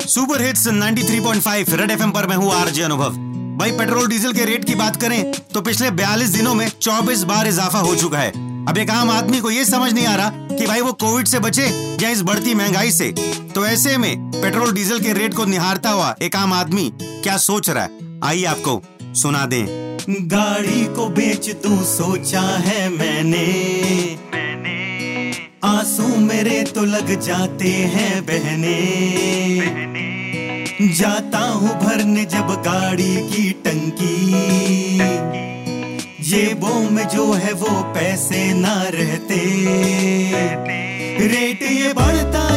Super hits 93.5 red FM पर मैं हूँ आरजे अनुभव। भाई, पेट्रोल डीजल के रेट की बात करें तो पिछले 42 दिनों में 24 बार इजाफा हो चुका है। अब एक आम आदमी को ये समझ नहीं आ रहा कि भाई वो कोविड से बचे या इस बढ़ती महँगाई से। तो ऐसे में पेट्रोल डीजल के रेट को निहारता हुआ एक आम आदमी क्या सोच रहा है? आइए आपको सुना दें। गाड़ी को बेच तू सोचा है मैंने। मेरे तो लग जाते हैं बहने। जाता हूँ भरने जब गाड़ी की टंकी। जेबों में जो है वो पैसे ना रहते। रेट ये बढ़ता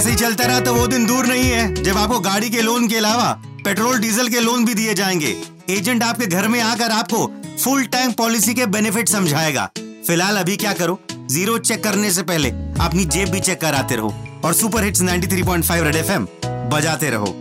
ऐसे ही चलता रहा तो वो दिन दूर नहीं है। जब आपको गाड़ी के लोन के अलावा पेट्रोल डीजल के लोन भी दिए जाएँगे। एजेंट आपके घर में आकर आपको फुल टैंक पॉलिसी के बेनिफिट समझाएगा। फ़िलहाल अभी क्या करो? ज़ीरो चेक करने से पहले अपनी जेब भी चेक कराते रहो और सुपर हिट्स 93.5 रेड एफएम बजाते रहो।